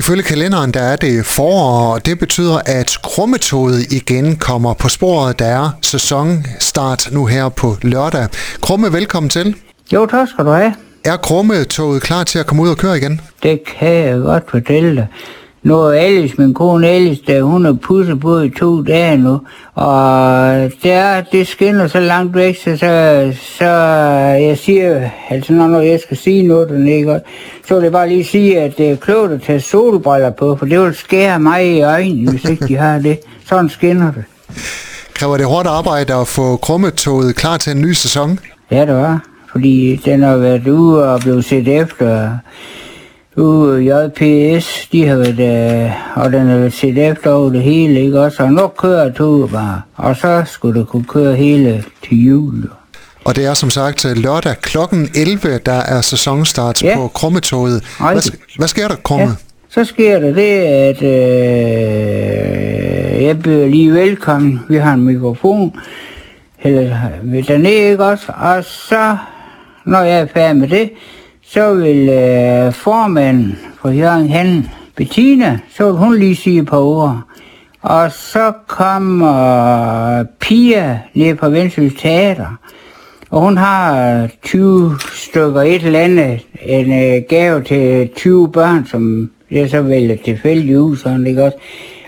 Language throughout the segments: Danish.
Ifølge kalenderen, der er det forår, og det betyder, at Krummetoget igen kommer på sporet. Der er sæsonstart nu her på lørdag. Krumme, velkommen til. Jo, tak skal du have. Er Krummetoget klar til at komme ud og køre igen? Det kan jeg godt fortælle dig. Nu Alice, min kone Alice, der hun har pusset på i to dage nu, og der, det skinner så langt væk, så, så, så jeg siger, altså når jeg skal sige noget dernede, ikke, så vil jeg bare lige sige, at det er klogt at tage solbriller på, for det vil skære mig i øjnene, hvis ikke de har det. Sådan skinner det. Kræver det hårdt arbejde at få Krummetoget klar til en ny sæson? Ja, det var, fordi den har været ude og blevet set efter, Uh, JPS, de har været, øh, og den har været set efter over det hele, ikke også? Og nu kører toget bare, og så skulle det kunne køre hele til jul. Og det er som sagt øh, lørdag kl. 11, der er sæsonstart Ja. på Krummetoget. Hvad, hvad sker der, Krumme? Ja. Så sker der det, at øh, jeg byder lige velkommen. Vi har en mikrofon eller, dernede, ikke også? Og så, når jeg er færdig med det, så vil øh, formanden for Jørgen Han, Bettina, så vil hun lige sige et par ord. Og så kommer Pia ned på Vendsyssel Teater. Og hun har øh, 20 stykker et eller andet, en øh, gave til 20 børn, som jeg så vælger tilfældigt ud, sådan, ikke også?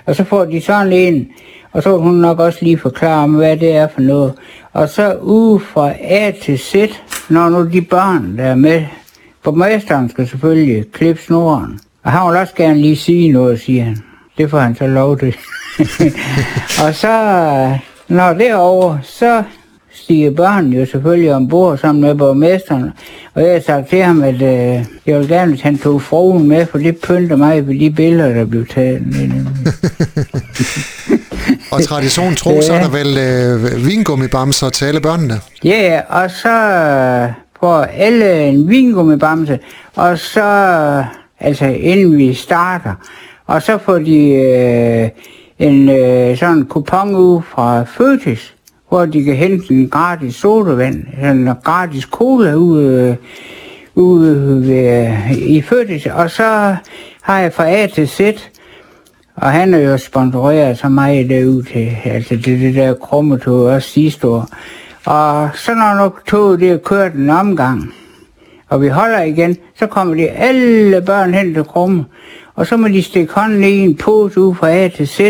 Og så får de sådan en, og så vil hun nok også lige forklare om, hvad det er for noget. Og så ude fra A til Z, når nu de børn, der er med, borgmesteren skal selvfølgelig klippe snoren. Og han vil også gerne lige sige noget, siger han. Det får han så lov til. og så, når det er over, så stiger børnene jo selvfølgelig ombord sammen med borgmesteren. Og jeg har sagt til ham, at øh, jeg vil gerne, at han tog fruen med, for det pynter mig ved de billeder, der blev taget. Og tradition tro, så er der vel øh, vingummibamser til alle børnene. Ja, ja, og så øh, får alle en vingummibamse, og så, altså inden vi starter, og så får de øh, en øh, sådan kupon ud fra Føtis, hvor de kan hente en gratis sodavand, en gratis cola ud, øh, ude ved, øh, i Føtis, og så har jeg fra A til Z, og han er jo sponsoreret så meget derud til, altså det, det der krummetog også sidste år. Og så når toget det er kørt en omgang, og vi holder igen, så kommer de alle børn hen til krumme, og så må de stikke hånden i en pose ud fra A til Z,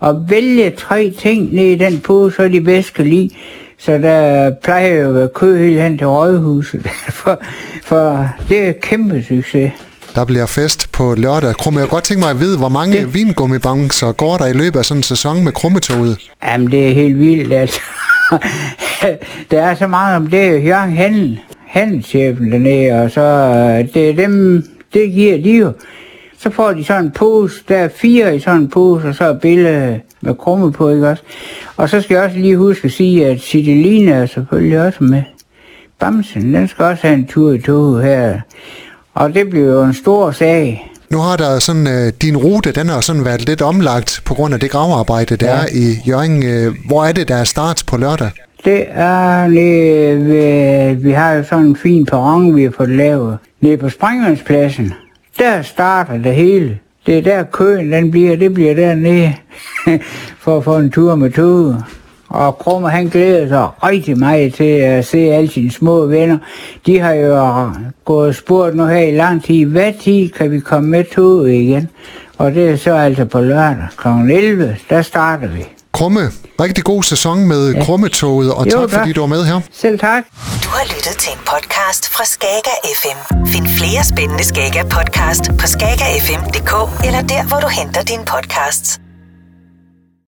og vælge tre ting ned i den pose, så de bedst kan lide. Så der plejer jo at være kø helt hen til rådhuset, for, for det er kæmpe succes. Der bliver fest på lørdag. Krumme, jeg godt tænke mig at vide, hvor mange Det- vingummibamser går der i løbet af sådan en sæson med Krummetoget? Jamen, det er helt vildt, altså. der er så meget om det. Jørgen Handel, handelschefen dernede, og så øh, det er dem, det giver de jo. Så får de sådan en pose, der er fire i sådan en pose, og så er billede med krumme på, ikke også? Og så skal jeg også lige huske at sige, at Cideline er selvfølgelig også med. Bamsen, den skal også have en tur i toget her. Og det bliver jo en stor sag. Nu har der sådan, øh, din rute, den har sådan været lidt omlagt på grund af det gravearbejde, der Ja. er i Jørgen. Øh, hvor er det, der er start på lørdag? Det er lige ved, vi har jo sådan en fin perron, vi har fået lavet. Lige på Springvandspladsen, der starter det hele. Det er der køen, den bliver, det bliver dernede, for at få en tur med toget. Og Krummer han glæder sig rigtig meget til at se alle sine små venner. De har jo gået og spurgt nu her i lang tid, hvad tid kan vi komme med toget igen? Og det er så altså på lørdag kl. 11, der starter vi. Krumme, rigtig god sæson med ja. Krummetoget, og Jo, tak, fordi du var med her. Selv tak. Du har lyttet til en podcast fra Skager FM. Find flere spændende Skager podcast på skagerfm.dk eller der, hvor du henter dine podcasts.